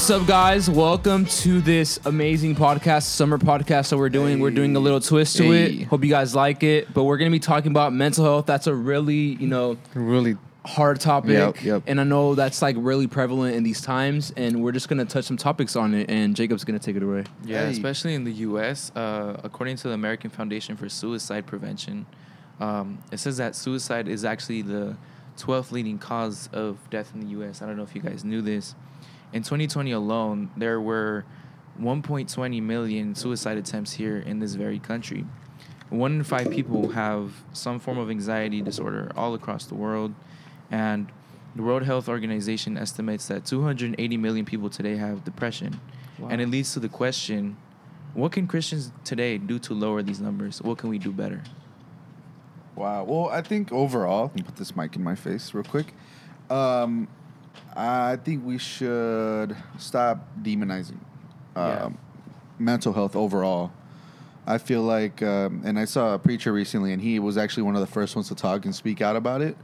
What's up, guys? Welcome to this amazing podcast, summer podcast that we're doing. We're doing a little twist to Hey. it. Hope you guys like it. But we're gonna be talking about mental health. That's a really, you know, Really, hard topic, Yep, yep. and I know that's like really prevalent in these times. And we're just gonna touch some topics on it. And Jacob's gonna take it away. Yeah, Hey. especially in the U.S. Uh, according to the American Foundation for Suicide Prevention, um, it says that suicide is actually the 12th leading cause of death in the U.S. I don't know if you guys knew this. In 2020 alone, there were 1.20 million suicide attempts here in this very country. One in five people have some form of anxiety disorder all across the world, and the World Health Organization estimates that 280 million people today have depression. And it leads to the question what can Christians today do to lower these numbers? What can we do better? wow. Well, I think overall, let me put this mic in my face real quick. Um, I think we should stop demonizing Yeah. um, mental health overall. I feel like, um, and I saw a preacher recently, and he was actually one of the first ones to talk and speak out about it.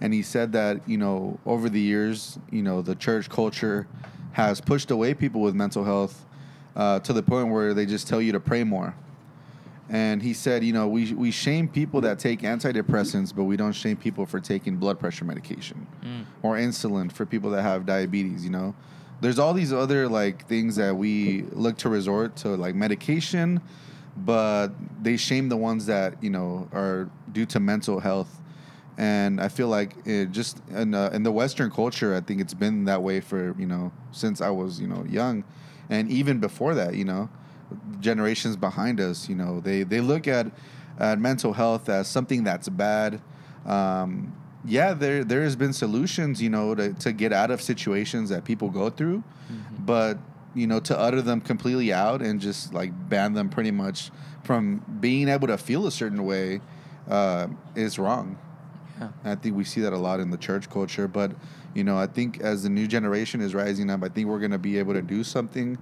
And he said that, you know, over the years, you know, the church culture has pushed away people with mental health uh, to the point where they just tell you to pray more. And he said, you know, we, we shame people that take antidepressants, but we don't shame people for taking blood pressure medication or insulin for people that have diabetes, you know. There's all these other like things that we look to resort to like medication, but they shame the ones that, you know, are due to mental health. And I feel like it just in, uh, in the Western culture, I think it's been that way for, you know, since I was, you know, young. And even before that, you know, generations behind us, you know, they, they look at, at mental health as something that's bad. Um, yeah, there there has been solutions, you know, to, to get out of situations that people go through, but you know, to utter them completely out and just like ban them pretty much from being able to feel a certain way uh, is wrong. Yeah. I think we see that a lot in the church culture. But, you know, I think as the new generation is rising up, I think we're going to be able to do something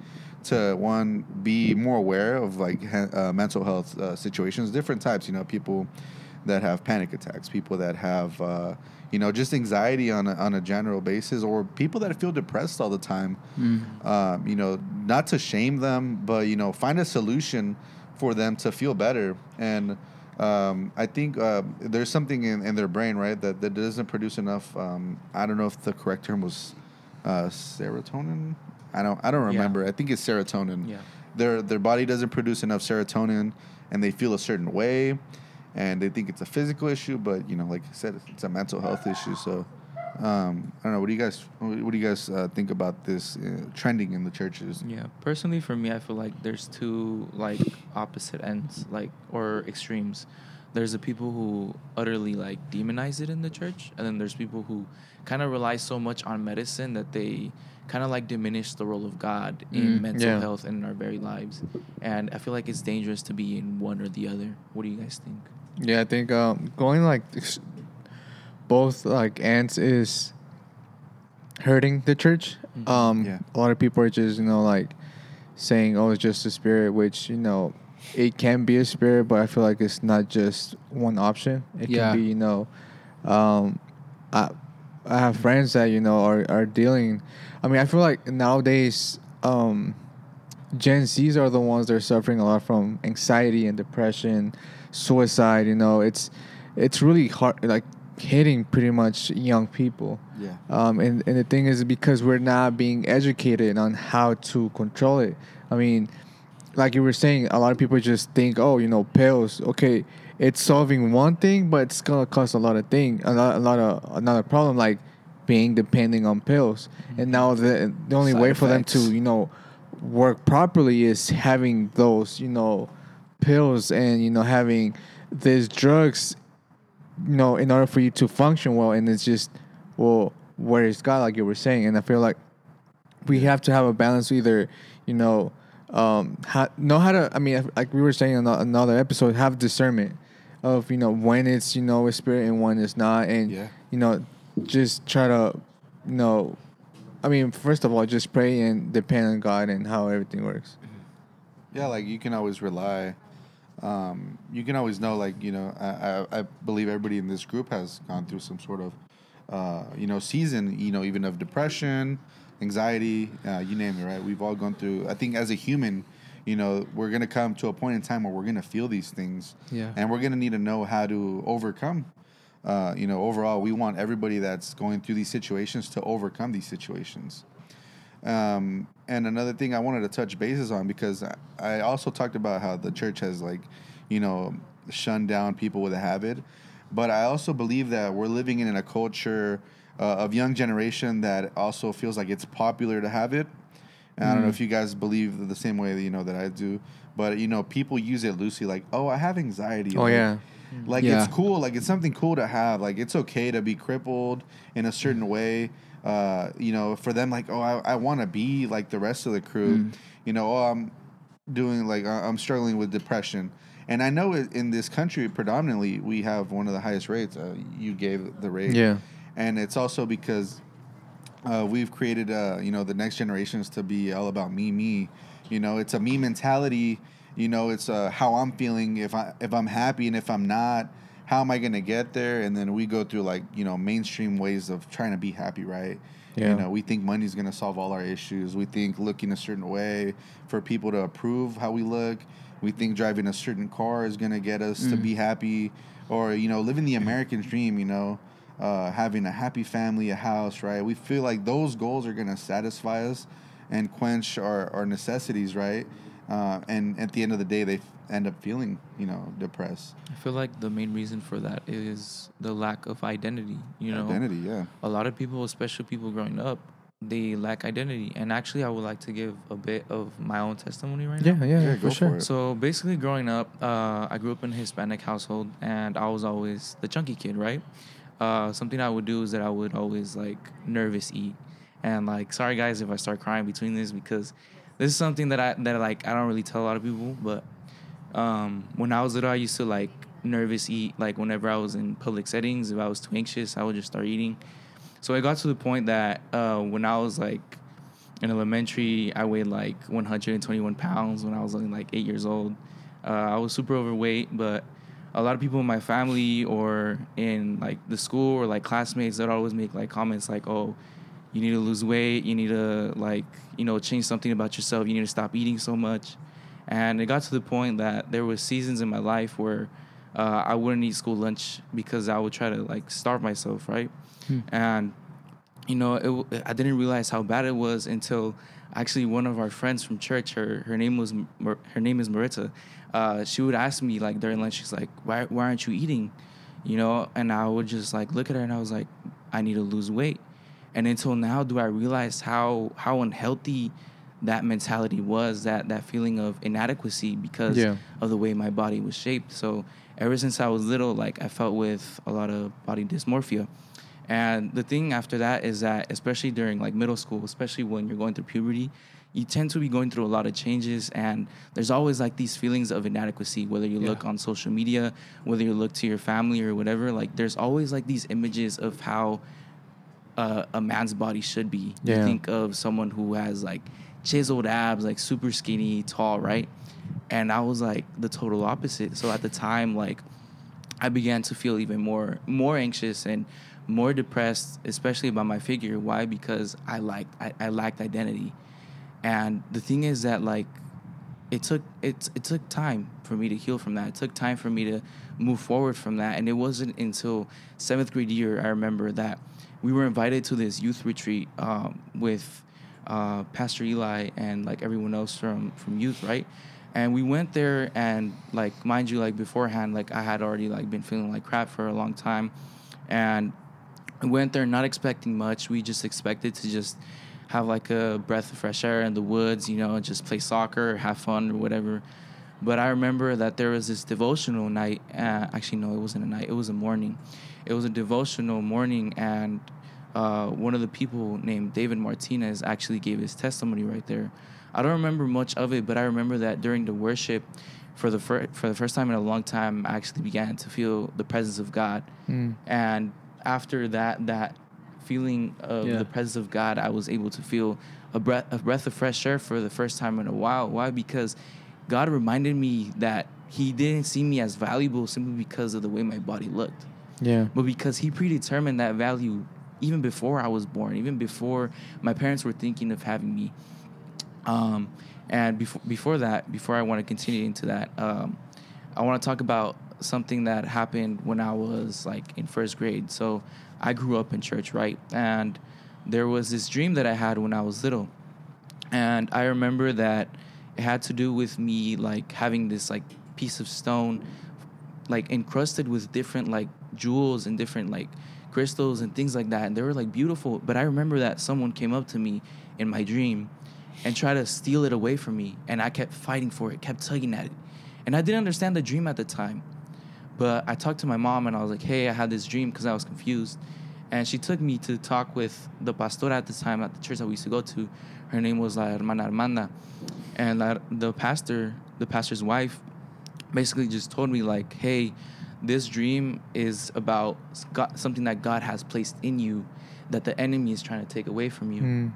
to, one, be more aware of like uh, mental health uh, situations, different types, you know, people that have panic attacks, people that have, uh, you know, just anxiety on a, on a general basis, or people that feel depressed all the time. Um, you know, not to shame them, but, you know, find a solution for them to feel better. And, um, I think uh, there's something in, in their brain, right, that, that doesn't produce enough. Um, I don't know if the correct term was uh, serotonin. I don't. I don't Yeah. remember. I think it's serotonin. Yeah. Their their body doesn't produce enough serotonin, and they feel a certain way, and they think it's a physical issue. But you know, like I said, it's a mental health issue. So. Um, I don't know. What do you guys? What do you guys uh, think about this uh, trending in the churches? Yeah, personally for me, I feel like there's two like opposite ends, like or extremes. There's the people who utterly like demonize it in the church, and then there's people who kind of rely so much on medicine that they kind of like diminish the role of God in Mm, mental yeah. health and in our very lives. And I feel like it's dangerous to be in one or the other. What do you guys think? Yeah, I think um, going like both like ends is hurting the church. Mhm. Um, Yeah. a lot of people are just you know like saying, "Oh, it's just a spirit," which you know it can be a spirit, but I feel like it's not just one option. It Yeah. can be you know, um, I I have friends that you know are are dealing. I mean, I feel like nowadays. Um, Gen Zs are the ones that are suffering a lot from anxiety and depression, suicide. You know, it's it's really hard, like hitting pretty much young people. Yeah. Um, and and the thing is because we're not being educated on how to control it. I mean, like you were saying, a lot of people just think, oh, you know, pills. Okay, it's solving one thing, but it's gonna cause a lot of thing, a lot, a lot of another problem, like being depending on pills. And now the the only Side way for them to you know work properly is having those you know pills and you know having these drugs you know in order for you to function well. And it's just well where is god like you were saying. And i feel like we have to have a balance either you know um how, know how to i mean like we were saying in another episode have discernment of you know when it's you know a spirit and when it's not and Yeah. you know just try to you know i mean first of all just pray and depend on god and how everything works Yeah, like you can always rely. Um, you can always know, like you know, I, I, I believe everybody in this group has gone through some sort of, uh, you know, season, you know, even of depression, anxiety, uh, you name it, right? We've all gone through. I think as a human, you know, we're gonna come to a point in time where we're gonna feel these things, Yeah. and we're gonna need to know how to overcome. Uh, you know, overall, we want everybody that's going through these situations to overcome these situations. Um, and another thing I wanted to touch bases on because I, I also talked about how the church has like, you know, shunned down people with a habit, but I also believe that we're living in a culture uh, of young generation that also feels like it's popular to have it. And I don't know if you guys believe the same way that you know that I do, but you know, people use it loosely, like, "Oh, I have anxiety." Oh like, yeah. like Yeah. it's cool like it's something cool to have like it's okay to be crippled in a certain way uh you know for them like oh i, I want to be like the rest of the crew you know oh i'm doing like i'm struggling with depression and i know in this country predominantly we have one of the highest rates uh, you gave the rate Yeah. and it's also because uh, we've created uh, you know the next generations to be all about me me. You know it's a me mentality. You know it's uh, how i'm feeling. If i if i'm happy and if i'm not how am i going to get there? And then we go through like you know mainstream ways of trying to be happy right? Yeah. you know we think money's going to solve all our issues. We think looking a certain way for people to approve how we look. We think driving a certain car is going to get us to be happy. Or you know living the american dream you know uh, having a happy family, a house, right? We feel like those goals are going to satisfy us and quench our, our necessities, right? Uh, and at the end of the day, they f- end up feeling, you know, depressed. I feel like the main reason for that is the lack of identity. You know, Identity, yeah. a lot of people, especially people growing up, they lack identity. And actually, I would like to give a bit of my own testimony right now. Yeah, yeah, Yeah, for go sure. for it. So basically, growing up, uh, I grew up in a Hispanic household, and I was always the chunky kid, right? Uh, something I would do is that I would always like nervous eat, and like, sorry guys if I start crying between this because this is something that I that like I don't really tell a lot of people, but um, when I was little, I used to like nervous eat. Like whenever I was in public settings, if I was too anxious, I would just start eating. So it got to the point that uh, when I was like in elementary, I weighed like 121 pounds when I was only like eight years old. Uh, I was super overweight, but a lot of people in my family or in like the school or like classmates that always make like comments like, "Oh, you need to lose weight. You need to like you know change something about yourself. You need to stop eating so much." And it got to the point that there was seasons in my life where uh, I wouldn't eat school lunch because I would try to like starve myself, right? And you know, it, I didn't realize how bad it was until actually one of our friends from church. Her her name was her name is Marita. Uh, she would ask me like during lunch, she's like, "Why why aren't you eating?" You know, and I would just like look at her and I was like, "I need to lose weight." And until now, do I realize how how unhealthy that mentality was that that feeling of inadequacy because Yeah. of the way my body was shaped. So ever since I was little, like I felt with a lot of body dysmorphia. And the thing after that is that, especially during like middle school, especially when you're going through puberty, you tend to be going through a lot of changes, and there's always like these feelings of inadequacy. Whether you look on social media, whether you look to your family or whatever, like there's always like these images of how uh, a man's body should be. Yeah. You think of someone who has like chiseled abs, like super skinny, tall, right? And I was like the total opposite. So at the time, like I began to feel even more more anxious and more depressed, especially about my figure. Why? Because I liked I, I lacked identity. And the thing is that like it took it it took time for me to heal from that. It took time for me to move forward from that. And it wasn't until seventh grade year I remember that we were invited to this youth retreat um, with uh, Pastor Eli and like everyone else from from youth, right? And we went there and like mind you, like beforehand, like I had already like been feeling like crap for a long time, and we went there not expecting much. We just expected to just have like a breath of fresh air in the woods, you know, just play soccer, have fun or whatever. But I remember that there was this devotional night. Uh, actually, no, it wasn't a night. It was a morning. It was a devotional morning, and uh, one of the people named David Martinez actually gave his testimony right there. I don't remember much of it, but I remember that during the worship, for the fir- for the first time in a long time, I actually began to feel the presence of God. Mm. And after that, that feeling of Yeah. the presence of God, I was able to feel a breath, a breath of fresh air for the first time in a while. Why? Because God reminded me that He didn't see me as valuable simply because of the way my body looked, Yeah. but because He predetermined that value even before I was born, even before my parents were thinking of having me. Um, and before before that, before I want to continue into that, um, I want to talk about something that happened when I was like in first grade. So I grew up in church, right? And there was this dream that I had when I was little, and I remember that it had to do with me like having this like piece of stone, like encrusted with different like jewels and different like crystals and things like that, and they were like beautiful. But I remember that someone came up to me in my dream and tried to steal it away from me, and I kept fighting for it, kept tugging at it, and I didn't understand the dream at the time. But I talked to my mom and I was like, "Hey, I had this dream because I was confused." And she took me to talk with the pastora at the time at the church that we used to go to. Her name was La Hermana Armanda, and la, the pastor, the pastor's wife, basically just told me like, "Hey, this dream is about God, something that God has placed in you, that the enemy is trying to take away from you." Mm.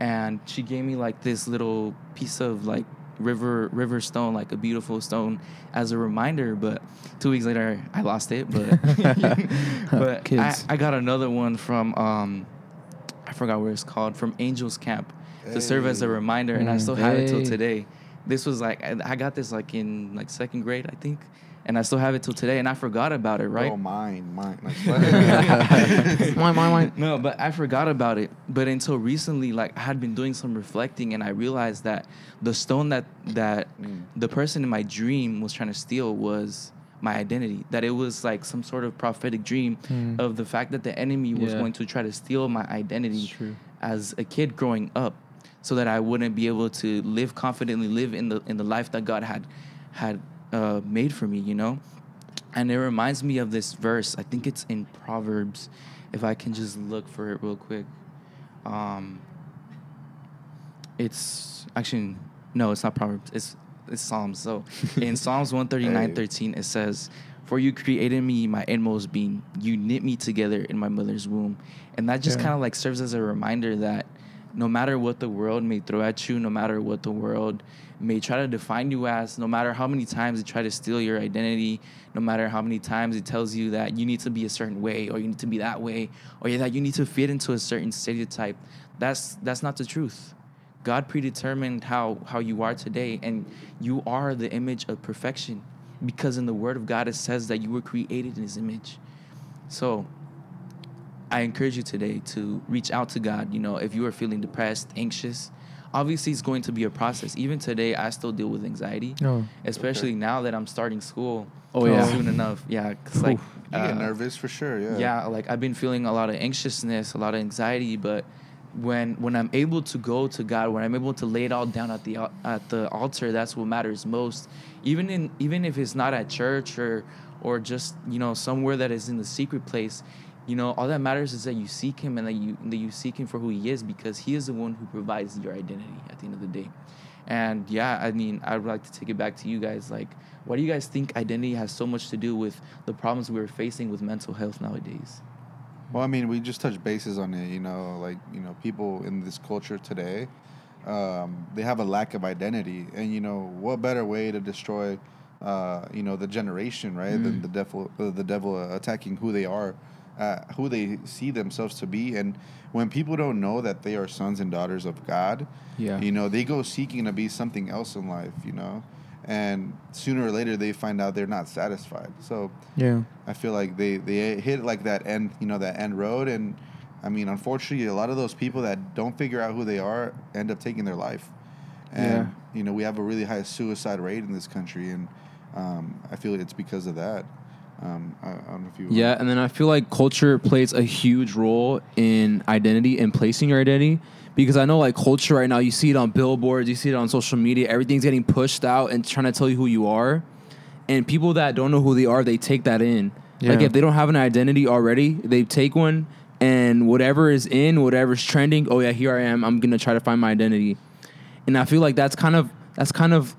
and she gave me like this little piece of like river river stone like a beautiful stone as a reminder but two weeks later i lost it but but I, Kids. I got another one from um i forgot where it's called from angels camp to serve as a Hey. reminder and i Mm, still have it till today this was like I, I got this like in like second grade i think and i still have it till today and i forgot about it right Oh, mine, mine. mine, mine, wine, wine. no, but I forgot about it. But until recently, like I had been doing some reflecting, and I realized that the stone that that Mm. the person in my dream was trying to steal was my identity. That it was like some sort of prophetic dream Mm. of the fact that the enemy was Yeah. going to try to steal my identity as a kid growing up, so that I wouldn't be able to live confidently, live in the in the life that God had had uh, made for me. You know. And it reminds me of this verse. I think it's in Proverbs. If I can just look for it real quick. Um, it's actually no, it's not Proverbs. It's it's Psalms. So in Psalms one thirty nine Hey. thirteen, it says, "For you created me, my inmost being. You knit me together in my mother's womb." And that just Yeah. kind of like serves as a reminder that no matter what the world may throw at you, no matter what the world may try to define you as, no matter how many times it try to steal your identity, no matter how many times it tells you that you need to be a certain way or you need to be that way or that you need to fit into a certain stereotype, that's that's not the truth. God predetermined how how you are today and you are the image of perfection because in the word of God it says that you were created in his image. So, I encourage you today to reach out to God. You know, if you are feeling depressed, anxious, obviously it's going to be a process. Even today, I still deal with anxiety, No. especially now that I'm starting school. Oh, yeah. soon enough. Yeah, cause like You get uh, nervous for sure, yeah. yeah, like I've been feeling a lot of anxiousness, a lot of anxiety, but when when I'm able to go to God, when I'm able to lay it all down at the at the altar, that's what matters most. Even in even if it's not at church or or just you know somewhere that is in the secret place, you know all that matters is that you seek Him and that you that you seek Him for who He is because He is the one who provides your identity at the end of the day. And yeah, I mean, I would like to take it back to you guys. Like, why do you guys think identity has so much to do with the problems we're facing with mental health nowadays? Well, I mean, we just touched bases on it. You know, like you know, people in this culture today, um, they have a lack of identity, and you know, what better way to destroy, uh, you know, the generation, right? Than Mm. the devil, uh, the devil attacking who they are, uh, who they see themselves to be, and when people don't know that they are sons and daughters of God, Yeah. you know, they go seeking to be something else in life, you know, and sooner or later they find out they're not satisfied. So. Yeah. I feel like they they hit like that end, you know, that end road, and I mean, unfortunately, a lot of those people that don't figure out who they are end up taking their life, and Yeah. you know, we have a really high suicide rate in this country, and um, I feel it's because of that. Um, I, I don't know if you Yeah, and then I feel like culture plays a huge role in identity and placing your identity because I know like culture right now, you see it on billboards, you see it on social media, everything's getting pushed out and trying to tell you who you are. And people that don't know who they are, they take that in. Like if they don't have an identity already, they take one and whatever is in, whatever's trending, oh yeah, here I am, I'm going to try to find my identity. And I feel like that's kind of that's kind of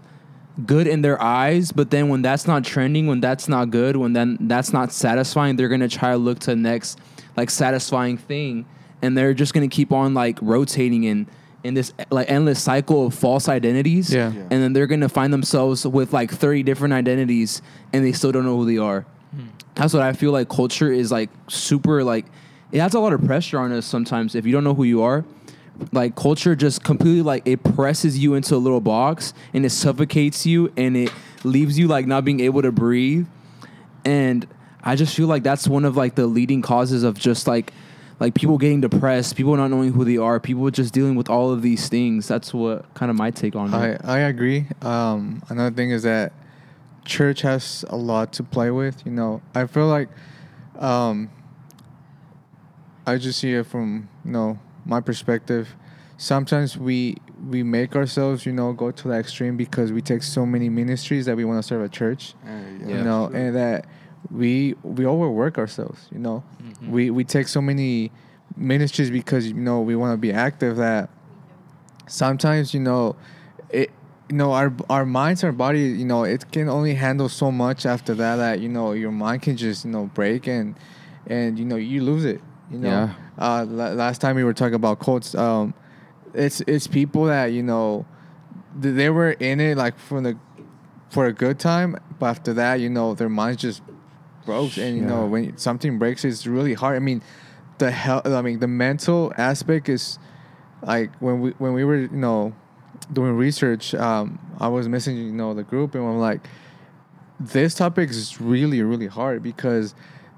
good in their eyes, but then when that's not trending, when that's not good, when then that's not satisfying, they're gonna try to look to the next like satisfying thing, and they're just gonna keep on like rotating in in this like endless cycle of false identities. Yeah. Yeah. and then they're gonna find themselves with like thirty different identities, and they still don't know who they are. Hmm. That's what I feel like. Culture is like super like it adds a lot of pressure on us sometimes if you don't know who you are. Like culture just completely like it presses you into a little box and it suffocates you and it leaves you like not being able to breathe. And I just feel like that's one of like the leading causes of just like like people getting depressed, people not knowing who they are, people just dealing with all of these things. That's what kind of my take on I, it. I agree. Um, another thing is that church has a lot to play with. You know, I feel like um, I just see it from you know my perspective. Sometimes we we make ourselves you know go to the extreme because we take so many ministries that we want to serve a church. Uh, you know, and that we we overwork ourselves. You know, Mhm. we we take so many ministries because you know we want to be active that sometimes you know it you know our our minds our body you know it can only handle so much after that that you know your mind can just you know break and and you know you lose it you know Yeah. uh la- last time we were talking about quotes um it's it's people that you know th- they were in it like for the for a good time but after that you know their minds just broke and you know when something breaks it's really hard i mean the health i mean the mental aspect is like when we when we were you know doing research um i was missing you know the group and i'm like this topic is really really hard because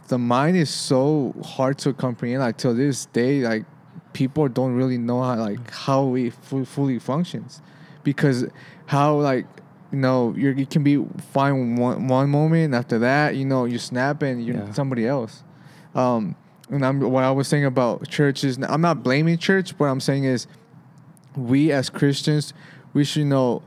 the mind is so hard to comprehend like till this day like people don't really know how like how it fu- fully functions because how like you know you're, you can be fine one, one moment after that you know you snap and you're Yeah. somebody else um and I'm what I was saying about churches. I'm not blaming church. What I'm saying is, we as Christians, we should know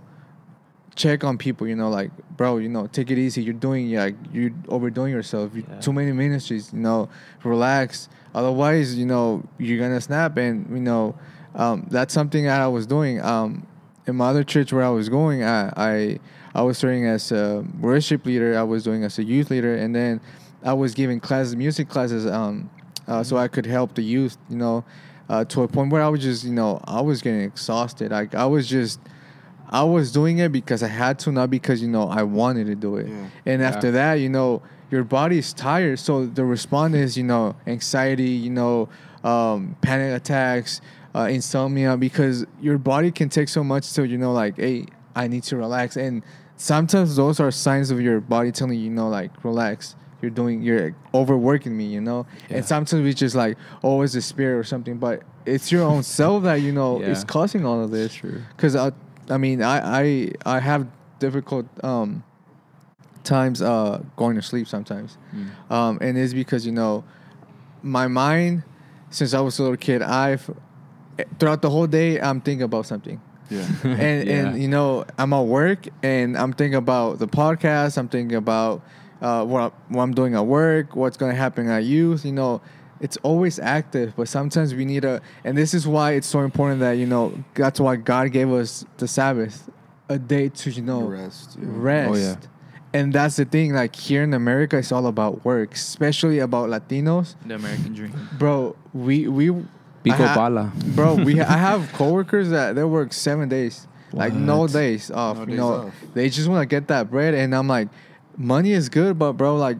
check on people. You know, like bro, you know, take it easy. You're doing like you're overdoing yourself. You, Yeah. Too many ministries. You know, relax. Otherwise, you know, you're gonna snap. And you know, um, that's something that I was doing. Um, in my other church where I was going, I I, I was serving as a worship leader. I was doing as a youth leader, and then I was giving classes, music classes, um, uh, so I could help the youth. You know, uh, to a point where I was just, you know, I was getting exhausted. Like I was just, I was doing it because I had to, not because you know I wanted to do it. Yeah. And Yeah. after that, you know, your body is tired, so the response is, you know, anxiety, you know, um, panic attacks, uh, insomnia, because your body can take so much till you know, like, hey, I need to relax, and sometimes those are signs of your body telling you, you know, like, relax. You're doing, you're overworking me, you know, Yeah. and sometimes we just like, oh, it's a spirit or something, but it's your own self that you know is causing all of this. Because I, mean, I, I, I have difficult um, times uh, going to sleep sometimes, Mm. um, and it's because you know, my mind, since I was a little kid, I've throughout the whole day I'm thinking about something. Yeah. and Yeah. and you know I'm at work and I'm thinking about the podcast. I'm thinking about uh, what what I'm doing at work, what's going to happen at youth. You know, it's always active, but sometimes we need a. And this is why it's so important that you know that's why God gave us the Sabbath, a day to you know Rest, yeah. rest. Oh, yeah. And that's the thing. Like here in America, it's all about work, especially about Latinos, The American dream. bro. We we. Pico I ha- pala. bro. We I have coworkers that they work seven days, like no days off. No you days know, off. they just want to get that bread, and I'm like, money is good, but bro, like,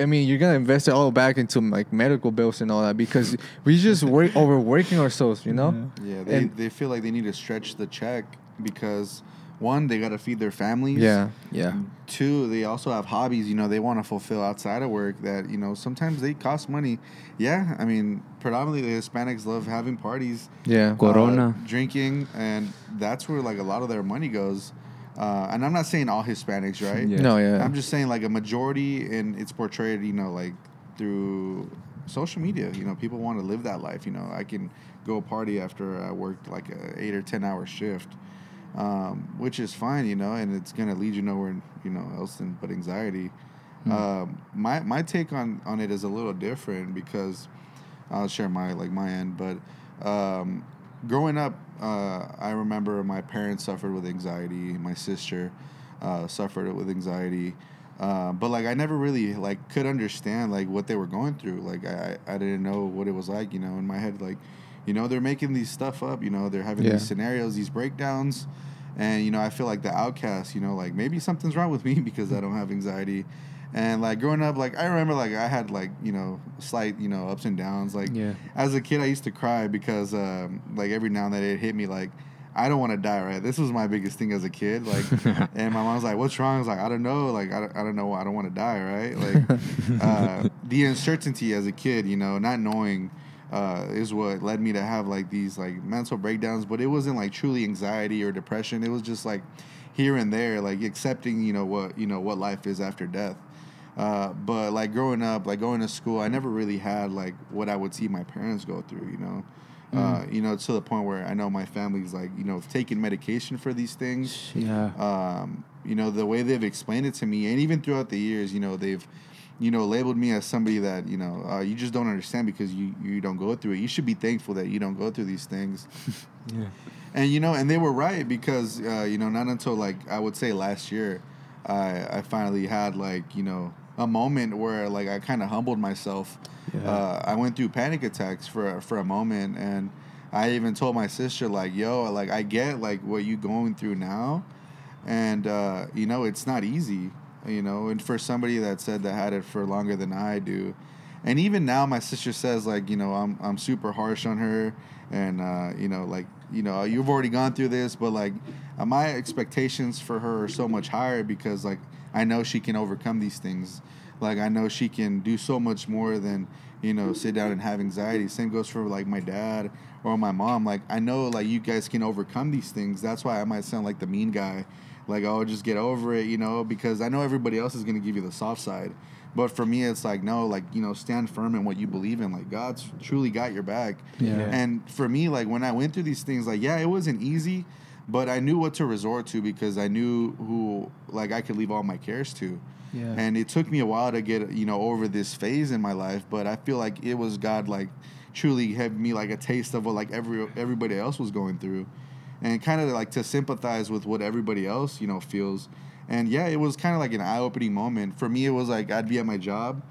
I mean, you're gonna invest it all back into like medical bills and all that because we just work overworking ourselves, you know. Yeah, they, And- they feel like they need to stretch the check because one, they got to feed their families. Yeah, Yeah. Two, they also have hobbies. You know, they want to fulfill outside of work that you know sometimes they cost money. Yeah, I mean, predominantly the Hispanics love having parties, yeah, Go- Corona. uh, drinking, and that's where like a lot of their money goes. Uh, and I'm not saying all Hispanics, right? Yeah. no, yeah, I'm just saying like a majority, and it's portrayed, you know, like through social media. You know, people want to live that life. You know, I can go party after I worked like a eight or ten hour shift, um, which is fine. You know, and it's gonna lead you nowhere, you know, else than but anxiety. Um, my my take on on it is a little different because I'll share my like my end, but um, growing up, uh, I remember my parents suffered with anxiety. My sister uh, suffered with anxiety, uh, but like I never really like could understand like what they were going through. Like I I didn't know what it was like. You know, in my head, like you know they're making these stuff up. You know, they're having Yeah. these scenarios, these breakdowns. And you know, I feel like the outcast. You know, like maybe something's wrong with me because I don't have anxiety, And like growing up, like I remember, like I had like you know slight you know ups and downs. Like Yeah. as a kid, I used to cry because um, like every now and then it hit me like I don't want to die. Right, this was my biggest thing as a kid. Like, and my mom's like, "What's wrong?" I was like, "I don't know. Like I don't, I don't know. I don't want to die." Right, like uh, the uncertainty as a kid, you know, not knowing. Uh, is what led me to have like these like mental breakdowns, but it wasn't like truly anxiety or depression. It was just like here and there, like accepting, you know, what you know what life is after death. Uh, but like growing up, like going to school, I never really had like what I would see my parents go through. You know, uh, you know, to the point where I know my family's like, you know, taking medication for these things. Yeah. Um, you know, the way they've explained it to me, and even throughout the years, you know, they've, you know, labeled me as somebody that you know uh, you just don't understand because you you don't go through it. You should be thankful that you don't go through these things. Yeah. And you know, and they were right because uh, you know, not until like I would say last year, I I finally had like you know a moment where like I kind of humbled myself. Yeah. Uh, I went through panic attacks for for a moment, and I even told my sister like, "Yo, like I get like what you going through now, and uh, you know it's not easy, you know. And for somebody that said that had it for longer than I do, and even now my sister says like, you know, I'm I'm super harsh on her, and uh, you know, like you know, you've already gone through this, but like my expectations for her are so much higher because like I know she can overcome these things. Like I know she can do so much more than you know sit down and have anxiety. Same goes for like my dad or my mom. Like I know like you guys can overcome these things. That's why I might sound like the mean guy. Like oh just get over it, you know, because I know everybody else is gonna give you the soft side. But for me, it's like no, like you know, stand firm in what you believe in. Like God's truly got your back. Yeah. And for me, like when I went through these things, like yeah, it wasn't easy, but I knew what to resort to because I knew who like I could leave all my cares to. Yeah. And it took me a while to get you know over this phase in my life, but I feel like it was God like truly had me like a taste of what like every everybody else was going through, and kind of like to sympathize with what everybody else you know feels. And yeah, it was kind of like an eye opening moment for me. It was like I'd be at my job,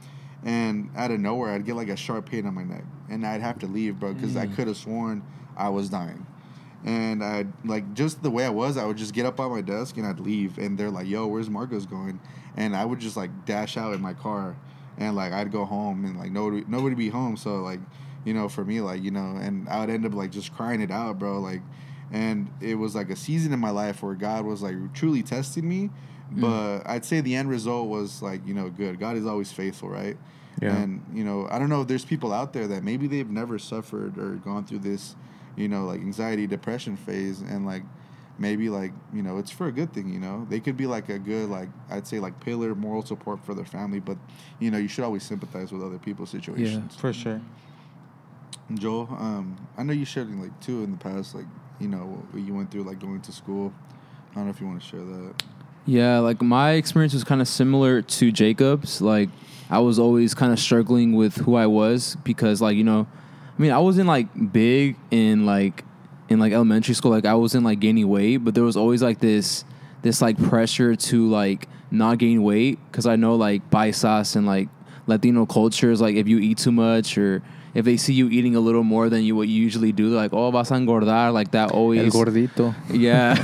and out of nowhere I'd get like a sharp pain on my neck, and I'd have to leave, bro, because I mm. could have sworn I was dying. And I like just the way I was, I would just get up on my desk and I'd leave, and they're like, "Yo, where's Marcos going?" And I would just like dash out in my car, and like I'd go home, and like nobody nobody be home, so like you know for me like you know, and I would end up like just crying it out, bro, like, and it was like a season in my life where God was like truly testing me, mm. but I'd say the end result was like you know good. God is always faithful, right? Yeah. And you know, I don't know if there's people out there that maybe they've never suffered or gone through this, you know, like anxiety, depression phase, and like maybe like you know, it's for a good thing. You know, they could be like a good like I'd say like pillar moral support for their family, but you know, you should always sympathize with other people's situations. yeah, For sure. Joel, um, I know you shared like two in the past, like you know, what you went through like going to school. I don't know if you want to share that. Yeah, like my experience was kind of similar to Jacob's. Like I was always kind of struggling with who I was because like, you know, I mean, I wasn't like big in like in like elementary school. Like I wasn't like gaining weight, but there was always like this this like pressure to like not gain weight cuz I know like paisas and like Latino cultures like if you eat too much or if they see you eating a little more than you what you usually do, they're like, oh, vas a engordar, like that always. El gordito. Yeah,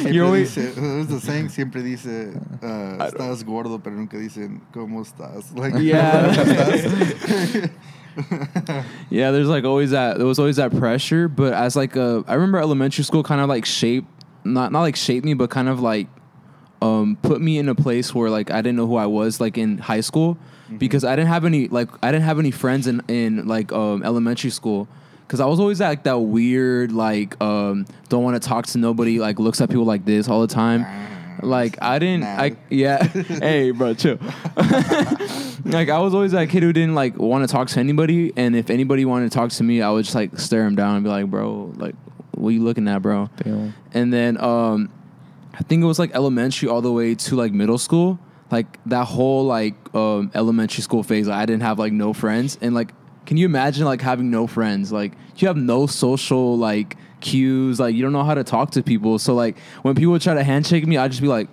you're always dice, there's the saying, siempre dice, uh, estás gordo, pero nunca dicen, ¿cómo estás? Like, Yeah. estás? Yeah, there's like always that. There was always that pressure, but as like a, I remember elementary school kind of like shaped, not not like shaped me, but kind of like, um, put me in a place where like I didn't know who I was like in high school, because I didn't have any like I didn't have any friends in in like um elementary school. Cause I was always like that weird, like um, don't want to talk to nobody, like looks at people like this all the time. Like I didn't, I yeah. hey, bro, chill. like I was always that kid who didn't like want to talk to anybody, and if anybody wanted to talk to me, I would just like stare him down and be like, "Bro, like, what you looking at, bro?" Damn. And then um, I think it was like elementary all the way to like middle school. Like that whole like um, elementary school phase, like, I didn't have like no friends, and like, can you imagine like having no friends? Like you have no social like cues, like you don't know how to talk to people. So like when people try to handshake me, I just be like.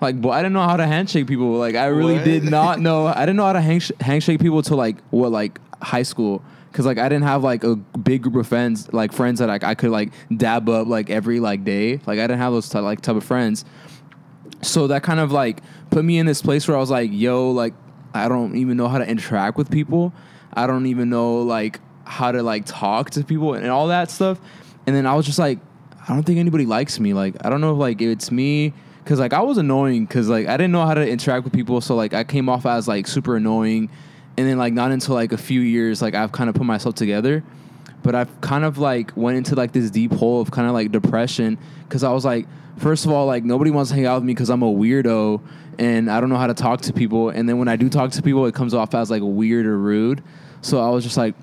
Like, boy, I didn't know how to handshake people. Like, I really What? did not know. I didn't know how to handsh- handshake people till like what, like high school. Cause like I didn't have like a big group of friends, like friends that like I could like dab up like every like day. Like I didn't have those ty- like type of friends. so that kind of like put me in this place where I was like, yo, like I don't even know how to interact with people. I don't even know like how to like talk to people and all that stuff. And then I was just like, I don't think anybody likes me. Like I don't know if like it's me because like I was annoying because like I didn't know how to interact with people. So like I came off as like super annoying, and then like not until like a few years like I've kind of put myself together. But I've kind of like went into like this deep hole of kind of like depression because I was like, first of all, like nobody wants to hang out with me because I'm a weirdo and I don't know how to talk to people. And then when I do talk to people, it comes off as like weird or rude. So I was just like,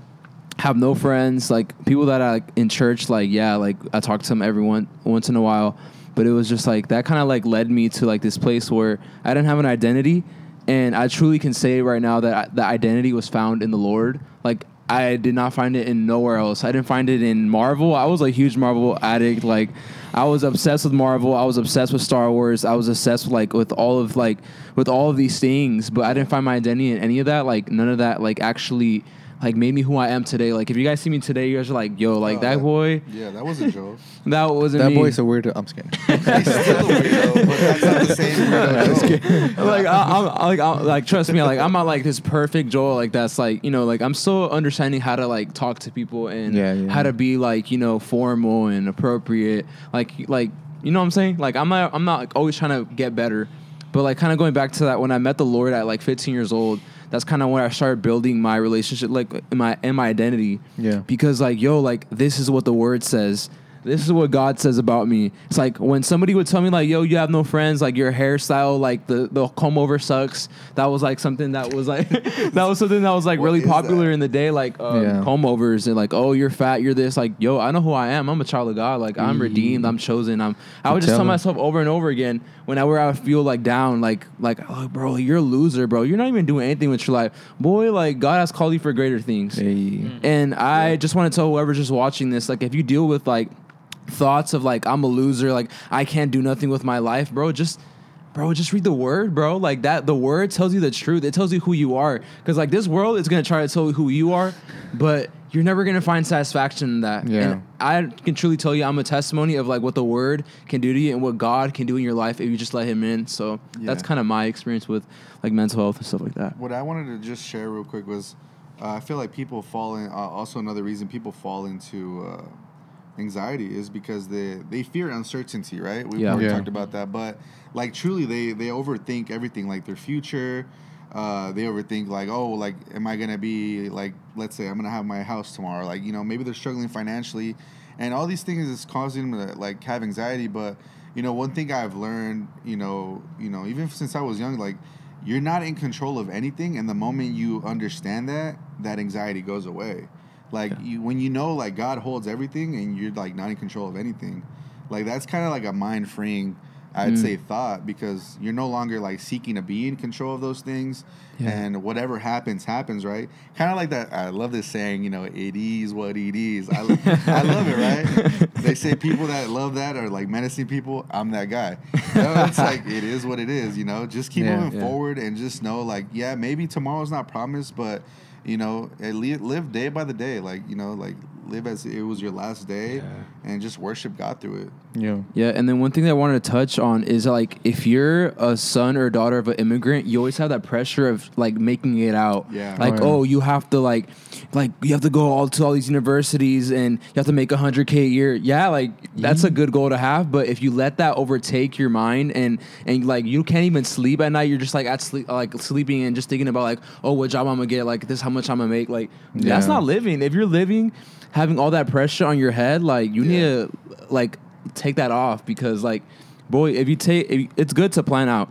have no friends. Like people that I like in church, like yeah, like I talk to them every one once in a while. But it was just like that kind of like led me to like this place where I didn't have an identity, and I truly can say right now that the identity was found in the Lord. Like I did not find it in nowhere else. I didn't find it in Marvel. I was a huge Marvel addict. Like I was obsessed with Marvel. I was obsessed with Star Wars. I was obsessed with, like with all of like with all of these things. But I didn't find my identity in any of that. Like none of that like actually like made me who I am today. Like if you guys see me today, you guys are like, yo, like Oh, that boy, Yeah, that wasn't Joe. that wasn't That me. boy's a weirdo. I'm scared. He's still a weirdo, but that's not the same weirdo. Like I, I'm like I'm, like trust me, like I'm not like this perfect Joel. Like that's like you know like I'm still understanding how to like talk to people and Yeah, yeah. how to be like you know formal and appropriate. Like like you know what I'm saying. Like I'm not I'm not like, always trying to get better, but like kind of going back to that when I met the Lord at like 15 years old. That's kind of when I started building my relationship, like in my in my identity. Yeah. Because like yo, like this is what the Word says. This is what God says about me. It's like when somebody would tell me like, "Yo, you have no friends. Like your hairstyle, like the the comb over sucks." That was like something that was like that was something that was like What really popular that? in the day. Like um, Yeah. comb overs and like, "Oh, you're fat. You're this." Like, yo, I know who I am. I'm a child of God. Like I'm redeemed. I'm chosen. I'm. I would just Tell tell myself over and over again whenever I feel like down, like like, oh, bro, you're a loser, bro. You're not even doing anything with your life, boy. Like God has called you for greater things. Hey. And I just want to tell whoever's just watching this, like, if you deal with like thoughts of like I'm a loser, like I can't do nothing with my life, bro, just bro, just read the word, bro. Like that, the word tells you the truth. It tells you who you are. Because like this world is gonna try to tell you who you are, but you're never gonna find satisfaction in that. Yeah. And I can truly tell you, I'm a testimony of like what the word can do to you and what God can do in your life if you just let Him in. So that's kind of my experience with like mental health and stuff like that. What I wanted to just share real quick was, uh, I feel like people fall in. Uh, also, another reason people fall into uh, anxiety is because they they fear uncertainty. Right? We've Yeah. already Yeah. talked about that, but like truly, they they overthink everything, like their future. Uh, they overthink like, oh, like, am I gonna be like, let's say I'm gonna have my house tomorrow? Like, you know, maybe they're struggling financially, and all these things is causing them to like have anxiety. But you know, one thing I've learned, you know, you know, even since I was young, like you're not in control of anything and the moment you understand that that anxiety goes away like you when you know like god holds everything and you're like not in control of anything like that's kind of like a mind freeing i'd Mm. say thought because you're no longer like seeking to be in control of those things Yeah. and whatever happens happens right kind of like that i love this saying you know it is what it is i, I love it right they say people that love that are like menacing people i'm that guy You know, it's like it is what it is you know just keep Yeah. moving Yeah. forward and just know like yeah maybe tomorrow's not promised but you know eh, live day by the day like you know like live as it was your last day and just worship god through it Yeah. Yeah, and then one thing that I wanted to touch on is like if you're a son or daughter of an immigrant, you always have that pressure of like making it out. Yeah. Like, Oh, yeah. oh, you have to like like you have to go all to all these universities and you have to make a hundred K a year. Yeah, like that's a mm. good goal to have. But if you let that overtake your mind and and like you can't even sleep at night, you're just like at sleep like sleeping and just thinking about like, oh, what job I'm gonna get, like this how much I'm gonna make. Like that's not living. If you're living having all that pressure on your head, like you need to like take that off because like boy if you take if, it's good to plan out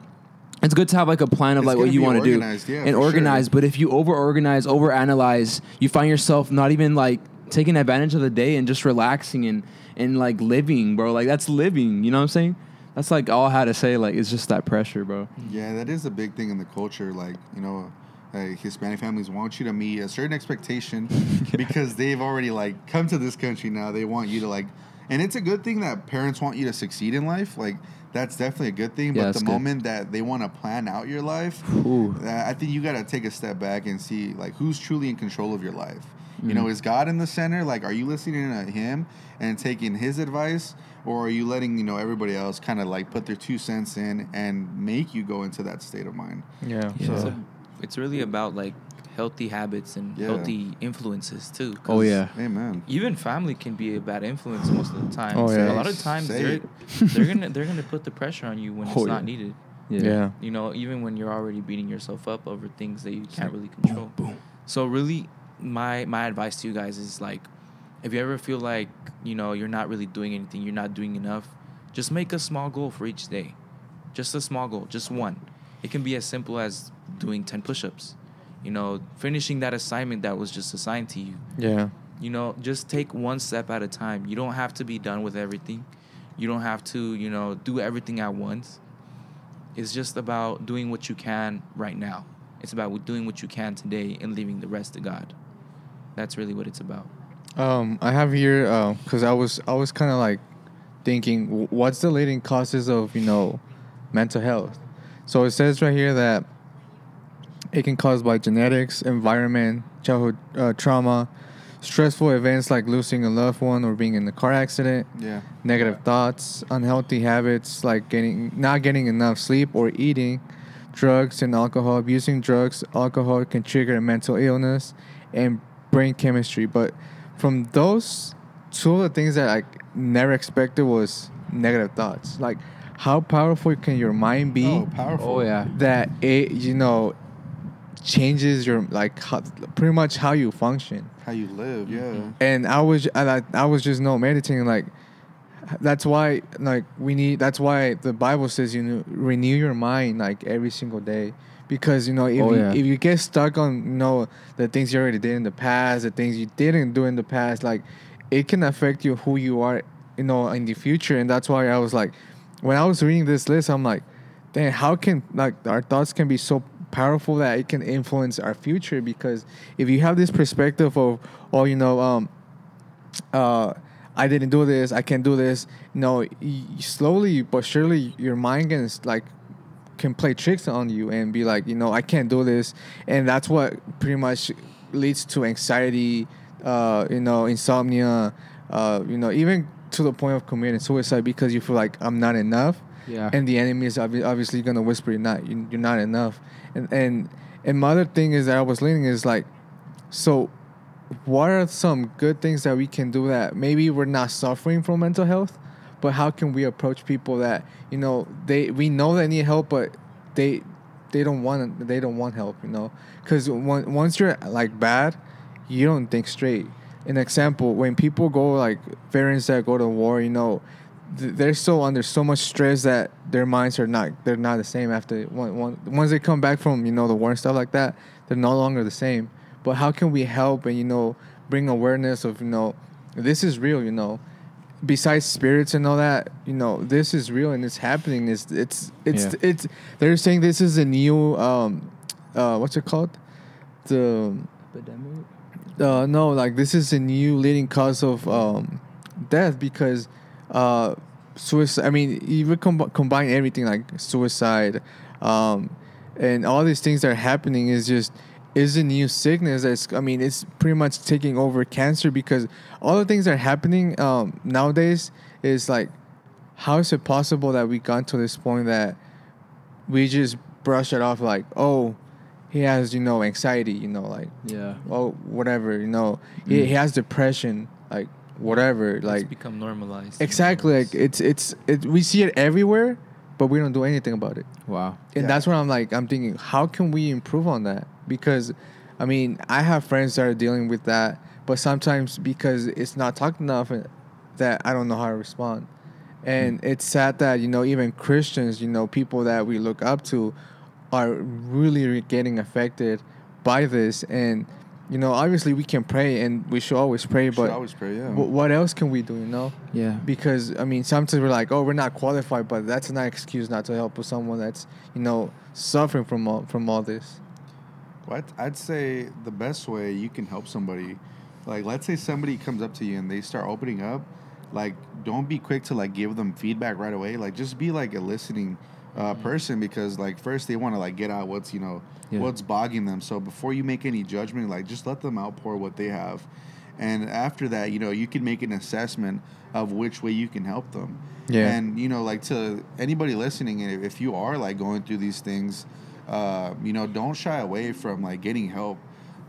it's good to have like a plan of It's like what you want to do yeah, and for sure. organize but if you over organize over analyze you find yourself not even like taking advantage of the day and just relaxing and and like living bro like that's living you know what i'm saying that's like all i had to say like it's just that pressure bro yeah that is a big thing in the culture like you know uh, Hispanic families want you to meet a certain expectation because they've already like come to this country now. They want you to like, and it's a good thing that parents want you to succeed in life. Like that's definitely a good thing. Yeah, but the good. moment that they want to plan out your life, Ooh. uh, I think you got to take a step back and see like who's truly in control of your life. You know, is God in the center? Like, are you listening to Him and taking His advice, or are you letting you know everybody else kind of like put their two cents in and make you go into that state of mind? Yeah. Yeah, So- it's really about like healthy habits and Yeah. healthy influences too. Oh yeah. Amen. Even family can be a bad influence most of the time. Oh, yeah. A lot of times Say they're it. they're gonna they're gonna put the pressure on you when it's Oh, not yeah. needed. yeah. You know, even when you're already beating yourself up over things that you can't really control. Boom. So really, my my advice to you guys is like, if you ever feel like you know you're not really doing anything, you're not doing enough, just make a small goal for each day, just a small goal, just one. It can be as simple as doing ten push-ups, you know, finishing that assignment that was just assigned to you. Yeah. You know, just take one step at a time. You don't have to be done with everything. You don't have to, you know, do everything at once. It's just about doing what you can right now. It's about doing what you can today and leaving the rest to God. That's really what it's about. Um, I have here because I was I was kind of like thinking, what's the leading causes of you know mental health? So it says right here that it can cause by genetics, environment, childhood uh, trauma, stressful events like losing a loved one or being in a car accident, Yeah. negative thoughts, unhealthy habits like getting not getting enough sleep or eating, drugs and alcohol. Abusing drugs, alcohol can trigger a mental illness and brain chemistry. But from those, two of the things that I never expected was negative thoughts. Like, how powerful can your mind be? Oh, powerful. Oh yeah. that it you know changes your like how, pretty much how you function How you live, yeah. Mhm. and i was and I, I was just no meditating like that's why like we need that's why the bible says you know renew your mind like every single day because you know if, Oh, you, yeah. if you get stuck on you know the things you already did in the past the things you didn't do in the past like it can affect you who you are you know in the future and that's why i was like when i was reading this list i'm like damn how can like our thoughts can be so powerful that it can influence our future because if you have this perspective of oh you know um uh I didn't do this. I can't do this. No, slowly but surely, your mind can like can play tricks on you and be like, you know, I can't do this, and that's what pretty much leads to anxiety, uh, you know, insomnia, uh, you know, even to the point of committing suicide because you feel like I'm not enough, Yeah. and the enemy is obvi- obviously gonna whisper you're not you- you're not enough, and and and my other thing is that I was leaning is like, so what are some good things that we can do that maybe we're not suffering from mental health but how can we approach people that you know they we know they need help but they they don't want they don't want help you know? Because once you're like bad you don't think straight. An example when people go like veterans that go to war you know they're so under so much stress that their minds are not they're not the same after one, one, once they come back from you know the war and stuff like that they're no longer the same. But how can we help and you know bring awareness of you know this is real you know? Besides spirits and all that you know this is real and it's happening. It's it's it's Yeah. it's they're saying this is a new um uh what's it called? The uh, no, like this is a new leading cause of um, death because uh, suicide. I mean, you would com- combine everything like suicide, um, and all these things that are happening is just is a new sickness. That's I mean, it's pretty much taking over cancer because all the things that are happening um, nowadays is like, how is it possible that we got to this point that we just brush it off like, oh, he has you know anxiety, you know, like Yeah. oh whatever you know he, Mm. he has depression like whatever It's like become normalized. exactly like it's it's it, we see it everywhere but we don't do anything about it Wow. and Yeah. that's what i'm like i'm thinking how can we improve on that because i mean i have friends that are dealing with that but sometimes because it's not talked enough uh, that i don't know how to respond and it's sad that you know even christians you know people that we look up to are really getting affected by this and you know obviously we can pray and we should always pray Should but always pray, yeah. wh- what else can we do you know Yeah. because I mean sometimes we're like, oh, we're not qualified, but that's not an excuse not to help with someone that's you know suffering from all from all this. Well, I'd, I'd say the best way you can help somebody, like let's say somebody comes up to you and they start opening up, like don't be quick to like give them feedback right away. Like just be like a listening uh, person because like first they want to like get out what's you know Yeah. what's bogging them. So before you make any judgment, like just let them outpour what they have, and after that, you know you can make an assessment of which way you can help them. Yeah. And you know, like to anybody listening, if if you are like going through these things, uh, you know, don't shy away from like getting help.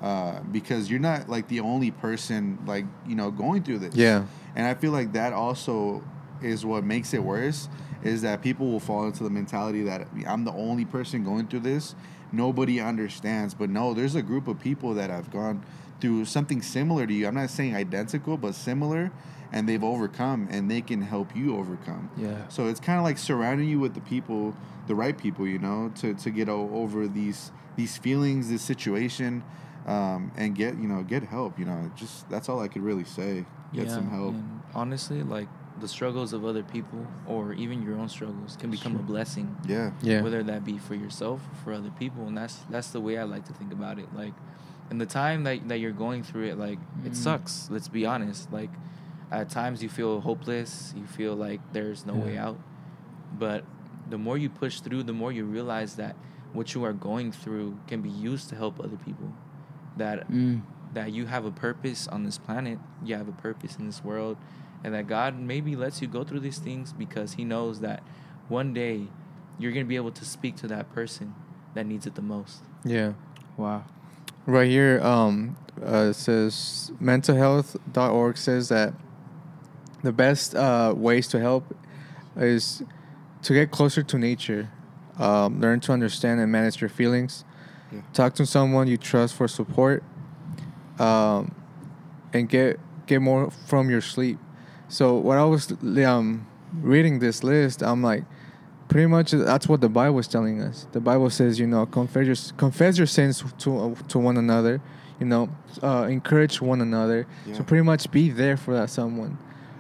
Uh, because you're not like the only person like you know going through this Yeah. and I feel like that also is what makes it worse is that people will fall into the mentality that I'm the only person going through this. Nobody understands. But no, there's a group of people that have gone through something similar to you. I'm not saying identical, but similar, and they've overcome and they can help you overcome. Yeah. So it's kind of like surrounding you with the people, the right people, you know, to, to get o- over these these feelings, this situation, um, and get you know get help. You know, just that's all I could really say. Get some help. And honestly, like the struggles of other people or even your own struggles can become a blessing. Yeah. Yeah. Whether that be for yourself or for other people. And that's that's the way I like to think about it. Like in the time that, that you're going through it, like it Mm. sucks. Let's be honest. Like at times you feel hopeless, you feel like there's no way out. But the more you push through, the more you realize that what you are going through can be used to help other people. That Mm. that you have a purpose on this planet, you have a purpose in this world, and that God maybe lets you go through these things because He knows that one day you're going to be able to speak to that person that needs it the most. Yeah. Wow. Right here, um, uh, it says mentalhealth.org says that the best uh, ways to help is to get closer to nature, um, learn to understand and manage your feelings, Yeah. talk to someone you trust for support, um, and get get more from your sleep. So when I was um, reading this list, I'm like, pretty much that's what the Bible is telling us. The Bible says, you know, confess your confess your sins to uh, to one another, you know, uh, encourage one another. Yeah. So pretty much be there for that someone.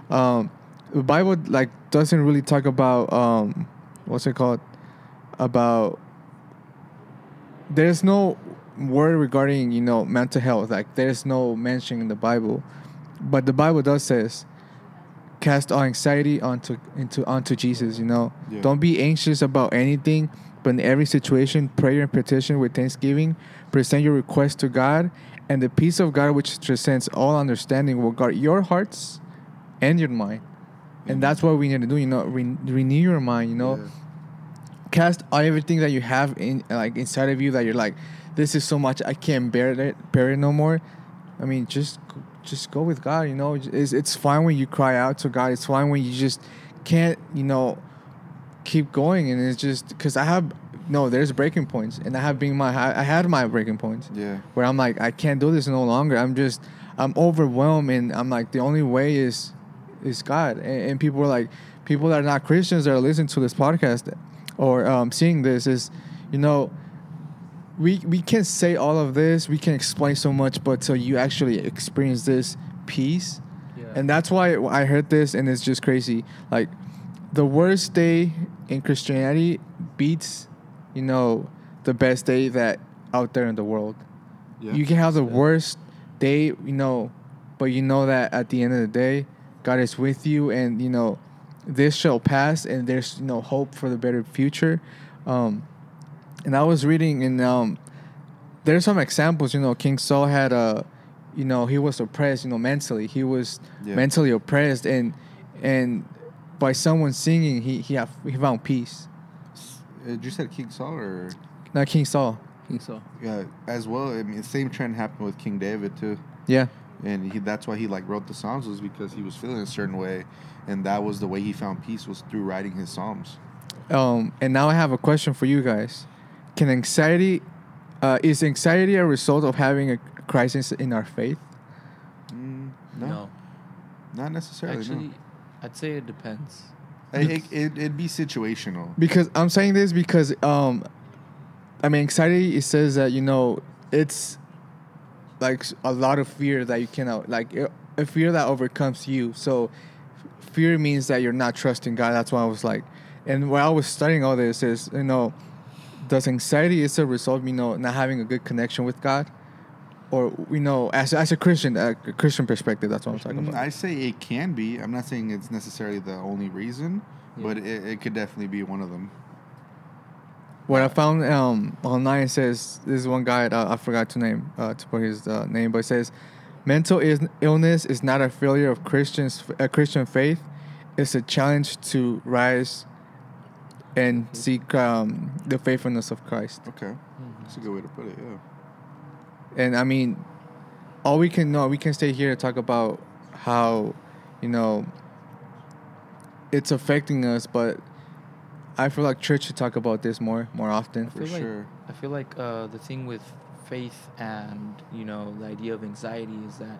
Um, the Bible like doesn't really talk about um, what's it called about. There's no word regarding you know mental health. Like there's no mention in the Bible, but the Bible does says cast all anxiety onto into onto Jesus. You know, Yeah. don't be anxious about anything, but in every situation, prayer and petition with thanksgiving, present your request to God, and the peace of God, which transcends all understanding, will guard your hearts and your mind. And that's what we need to do. You know, re- renew your mind. You know, Yeah. cast all everything that you have in like inside of you that you're like, this is so much I can't bear it, bear it no more. I mean, just just go with God. You know, it's it's fine when you cry out to God. It's fine when you just can't, you know, keep going. And it's just because I have no, there's breaking points, and I have been my I had my breaking points Yeah. where I'm like, I can't do this no longer. I'm just, I'm overwhelmed, and I'm like, the only way is, is God. And, and people are like, people that are not Christians that are listening to this podcast, or um, seeing this is, you know, we we can say all of this, we can explain so much, but till you actually experience this peace, Yeah. and that's why I heard this, and it's just crazy. Like, the worst day in Christianity beats, you know, the best day that out there in the world. Yeah. You can have the Yeah. worst day, you know, but you know that at the end of the day, God is with you, and you know, this shall pass, and there's you know hope for the better future. Um, and I was reading, and um, there's some examples. You know, King Saul had a, you know, he was oppressed. You know, mentally, he was Yeah. mentally oppressed, and and by someone singing, he he have, he found peace. Uh, you said King Saul or Not King Saul. Think so. yeah, as well. I mean, same trend happened with King David too, Yeah. and he, that's why he like wrote the Psalms was because he was feeling a certain way, and that was the way he found peace was through writing his Psalms. Um, and now I have a question for you guys. Can anxiety, uh, is anxiety a result of having a crisis in our faith? Mm, no, No. not necessarily. Actually, no. I'd say it depends. It, it, it, it'd be situational. Because I'm saying this because, um, I mean, anxiety, it says that, you know, it's like a lot of fear that you cannot, like a- a fear that overcomes you. So fear means that you're not trusting God. That's why I was like, and while I was studying all this is, you know, does anxiety is a result of, you know, not having a good connection with God? Or, you know, as, as a Christian, a Christian perspective, that's what I'm talking about. I say it can be. I'm not saying it's necessarily the only reason, Yeah. but it, it could definitely be one of them. what I found um, online says this is one guy uh, I forgot to name uh, to put his uh, name, but it says mental is- illness is not a failure of Christians uh, Christian faith. It's a challenge to rise and seek um, the faithfulness of Christ. Okay, that's a good way to put it. Yeah. And I mean, all we can know, we can stay here to talk about how, you know, it's affecting us, but I feel like church should talk about this more, more often. For like- sure. I feel like uh, the thing with faith and you know the idea of anxiety is that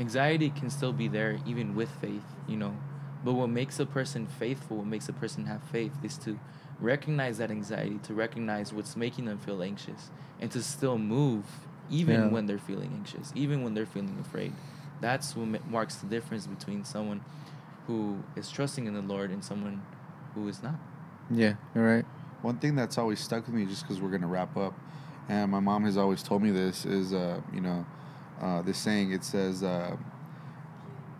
anxiety can still be there even with faith, you know. But what makes a person faithful, what makes a person have faith, is to recognize that anxiety, to recognize what's making them feel anxious, and to still move even Yeah. when they're feeling anxious, even when they're feeling afraid. That's what ma- marks the difference between someone who is trusting in the Lord and someone who is not. Yeah, you're right. One thing that's always stuck with me, just because we're gonna wrap up, and my mom has always told me this is, uh, you know, uh, this saying. It says, uh,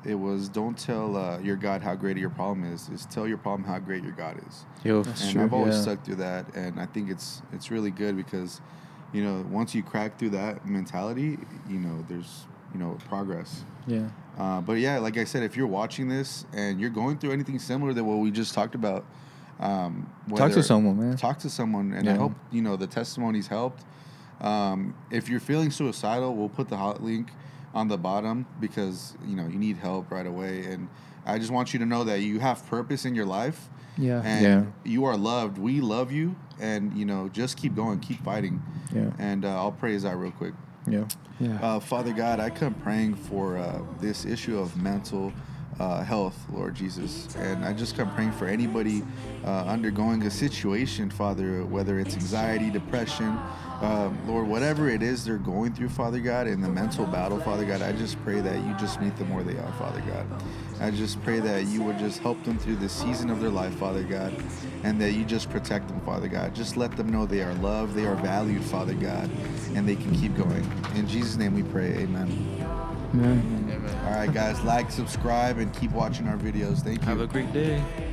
"It was don't tell uh, your God how great your problem is. Is tell your problem how great your God is." Yo, and I've always stuck through that, and I think it's it's really good because, you know, once you crack through that mentality, you know, there's you know progress. Yeah. Uh, but yeah, like I said, if you're watching this and you're going through anything similar to what we just talked about, um, Talk to someone, man. Talk to someone, and I hope you know the testimonies helped. Um, if you're feeling suicidal, we'll put the hot link on the bottom because you know you need help right away. And I just want you to know that you have purpose in your life, Yeah. and Yeah. you are loved. We love you, and you know just keep going, keep fighting. Yeah. And uh, I'll praise that real quick. Yeah. Yeah. Uh, Father God, I come praying for uh, this issue of mental uh, health, Lord Jesus. And I just come praying for anybody uh, undergoing a situation, Father, whether it's anxiety, depression, um, Lord, whatever it is they're going through, Father God, in the mental battle, Father God, I just pray that you just meet them where they are, Father God. I just pray that you would just help them through this season of their life, Father God, and that you just protect them, Father God. Just let them know they are loved, they are valued, Father God, and they can keep going. In Jesus' name we pray, amen. Man. All right, guys, like, subscribe, and keep watching our videos. Thank you. Have a great day. Speak